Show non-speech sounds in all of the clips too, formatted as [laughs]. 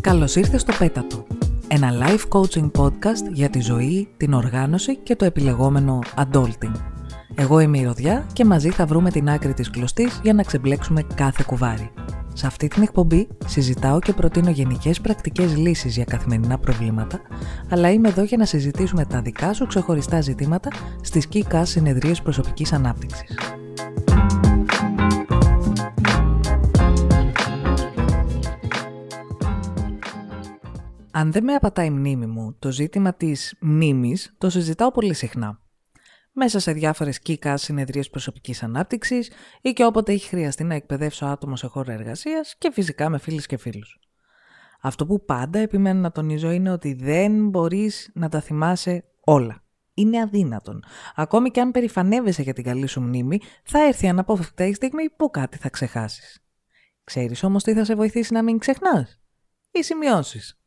Καλώς ήρθες στο Πέτατο, ένα live coaching podcast για τη ζωή, την οργάνωση και το επιλεγόμενο adulting. Εγώ είμαι η Ροδιά και μαζί θα βρούμε την άκρη της κλωστής για να ξεμπλέξουμε κάθε κουβάρι. Σε αυτή την εκπομπή συζητάω και προτείνω γενικές πρακτικές λύσεις για καθημερινά προβλήματα, αλλά είμαι εδώ για να συζητήσουμε τα δικά σου ξεχωριστά ζητήματα στις ΚΙΚΑ συνεδρίες προσωπικής ανάπτυξης. Αν δεν με απατάει η μνήμη μου, το ζήτημα της μνήμης το συζητάω πολύ συχνά. Μέσα σε διάφορες κύκα συνεδρίες προσωπικής ανάπτυξης ή και όποτε έχει χρειαστεί να εκπαιδεύσω άτομο σε χώρο εργασίας και φυσικά με φίλες και φίλους. Αυτό που πάντα επιμένω να τονίζω είναι ότι δεν μπορείς να τα θυμάσαι όλα. Είναι αδύνατον. Ακόμη και αν περηφανεύεσαι για την καλή σου μνήμη, θα έρθει αναπόφευκτα η στιγμή που κάτι θα ξεχάσεις. Ξέρεις όμως τι θα σε βοηθήσει να μην ξεχνάς; Οι σημειώσεις;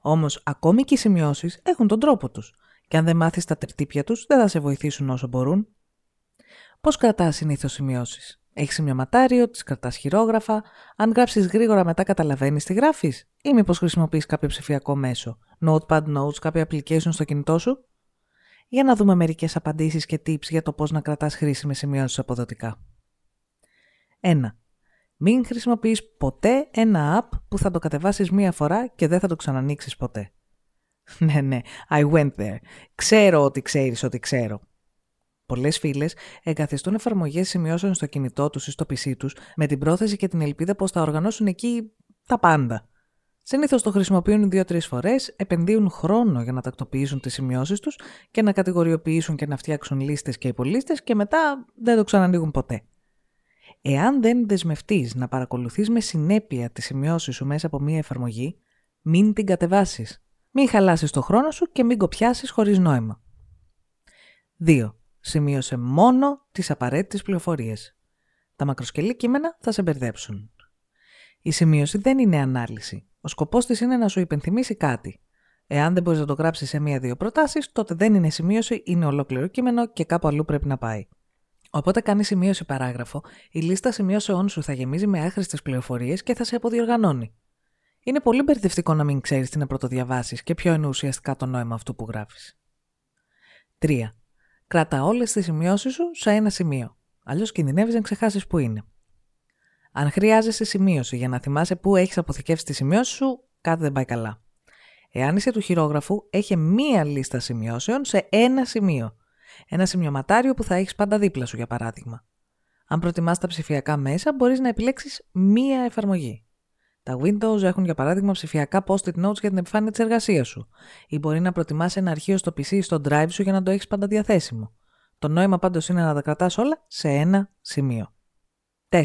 Όμως, ακόμη και οι σημειώσεις έχουν τον τρόπο τους. Και αν δεν μάθεις τα τερτύπια τους, δεν θα σε βοηθήσουν όσο μπορούν. Πώς κρατάς συνήθως σημειώσεις; Έχεις σημειωματάριο, τις κρατάς χειρόγραφα; Αν γράψεις γρήγορα, μετά καταλαβαίνεις τι γράφεις, ή μήπως χρησιμοποιείς κάποιο ψηφιακό μέσο, notepad notes, κάποιο application στο κινητό σου; Για να δούμε μερικές απαντήσεις και tips για το πώς να κρατάς χρήσιμες σημειώσεις αποδοτικά. 1. Μην χρησιμοποιείς ποτέ ένα app που θα το κατεβάσεις μία φορά και δεν θα το ξανανοίξεις ποτέ. [laughs] ναι, ναι, I went there. Ξέρω ότι ξέρεις ότι ξέρω. Πολλές φίλες εγκαθιστούν εφαρμογές σημειώσεων στο κινητό τους ή στο PC τους με την πρόθεση και την ελπίδα πως θα οργανώσουν εκεί τα πάντα. Συνήθως το χρησιμοποιούν δύο-τρεις φορές, επενδύουν χρόνο για να τακτοποιήσουν τις σημειώσεις τους και να κατηγοριοποιήσουν και να φτιάξουν λίστες και υπολίστες και μετά δεν το ξανανοίγουν ποτέ. Εάν δεν δεσμευτείς να παρακολουθείς με συνέπεια τις σημειώσεις σου μέσα από μία εφαρμογή, μην την κατεβάσεις. Μην χαλάσεις το χρόνο σου και μην κοπιάσεις χωρίς νόημα. 2. Σημείωσε μόνο τις απαραίτητες πληροφορίες. Τα μακροσκελή κείμενα θα σε μπερδέψουν. Η σημείωση δεν είναι ανάλυση. Ο σκοπός της είναι να σου υπενθυμίσει κάτι. Εάν δεν μπορείς να το γράψεις σε μία-δύο προτάσεις, τότε δεν είναι σημείωση, είναι ολόκληρο κείμενο και κάπου αλλού πρέπει να πάει. Οπότε κάνει σημείωση παράγραφο, η λίστα σημειώσεών σου θα γεμίζει με άχρηστες πληροφορίες και θα σε αποδιοργανώνει. Είναι πολύ μπερδευτικό να μην ξέρεις τι να πρωτοδιαβάσεις και ποιο είναι ουσιαστικά το νόημα αυτού που γράφεις. 3. Κράτα όλες τις σημειώσεις σου σε ένα σημείο. Αλλιώς κινδυνεύεις να ξεχάσεις που είναι. Αν χρειάζεσαι σημείωση για να θυμάσαι πού έχεις αποθηκεύσει τη σημειώση σου, κάτι δεν πάει καλά. Εάν είσαι του χειρόγραφου, έχει μία λίστα σημειώσεων σε ένα σημείο ένα σημειωματάριο που θα έχεις πάντα δίπλα σου, για παράδειγμα. Αν προτιμάς τα ψηφιακά μέσα, μπορείς να επιλέξεις μία εφαρμογή. Τα Windows έχουν για παράδειγμα ψηφιακά post-it notes για την επιφάνεια της εργασίας σου, ή μπορεί να προτιμάς ένα αρχείο στο PC ή στο drive σου για να το έχεις πάντα διαθέσιμο. Το νόημα πάντως είναι να τα κρατάς όλα σε ένα σημείο. 4.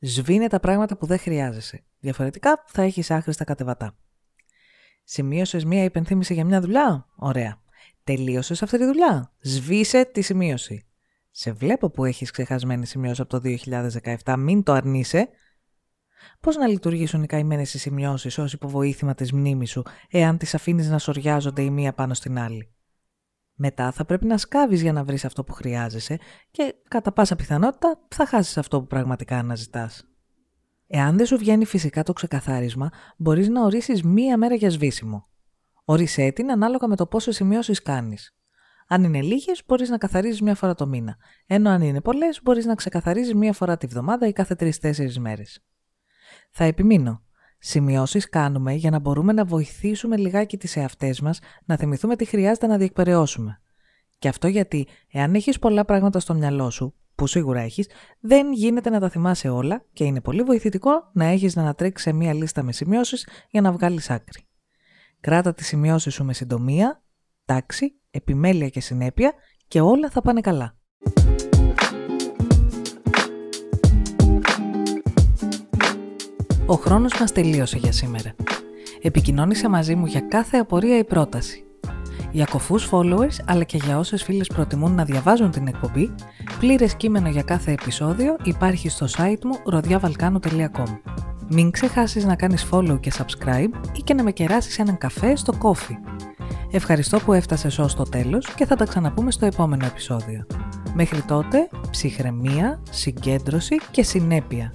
Σβήνε τα πράγματα που δεν χρειάζεσαι. Διαφορετικά θα έχεις άχρηστα κατεβατά. Σημείωσες μία υπενθύμηση για μια δουλειά; Ωραία. Τελείωσες αυτή τη δουλειά. Σβήσε τη σημείωση. Σε βλέπω που έχεις ξεχασμένη σημειώση από το 2017, μην το αρνείσαι. Πώς να λειτουργήσουν οι καημένες οι σημειώσεις ως υποβοήθημα της μνήμης σου, εάν τις αφήνεις να σοριάζονται η μία πάνω στην άλλη; Μετά θα πρέπει να σκάβεις για να βρεις αυτό που χρειάζεσαι και κατά πάσα πιθανότητα θα χάσεις αυτό που πραγματικά αναζητάς. Εάν δεν σου βγαίνει φυσικά το ξεκαθάρισμα, μπορείς να ορίσεις μία μέρα για σβήσιμο. Όρισέ την ανάλογα με το πόσε σημειώσεις κάνεις. Αν είναι λίγες, μπορείς να καθαρίζεις μία φορά το μήνα. Ενώ αν είναι πολλές, μπορείς να ξεκαθαρίζεις μία φορά τη βδομάδα ή κάθε τρει-τέσσερι μέρες. Θα επιμείνω. Σημειώσεις κάνουμε για να μπορούμε να βοηθήσουμε λιγάκι τις εαυτές μας να θυμηθούμε τι χρειάζεται να διεκπαιρεώσουμε. Και αυτό γιατί, εάν έχεις πολλά πράγματα στο μυαλό σου, που σίγουρα έχεις, δεν γίνεται να τα θυμάσαι όλα και είναι πολύ βοηθητικό να έχεις να ανατρέξεις σε μία λίστα με σημειώσεις για να βγάλεις άκρη. Κράτα τις σημειώσεις σου με συντομία, τάξη, επιμέλεια και συνέπεια και όλα θα πάνε καλά. Ο χρόνος μας τελείωσε για σήμερα. Επικοινώνησε μαζί μου για κάθε απορία ή πρόταση. Για κοφούς followers αλλά και για όσες φίλες προτιμούν να διαβάζουν την εκπομπή, πλήρες κείμενο για κάθε επεισόδιο υπάρχει στο site μου rodiavalcano.com. Μην ξεχάσεις να κάνεις follow και subscribe ή και να με κεράσεις έναν καφέ στο coffee. Ευχαριστώ που έφτασες ως το τέλος και θα τα ξαναπούμε στο επόμενο επεισόδιο. Μέχρι τότε, ψυχραιμία, συγκέντρωση και συνέπεια.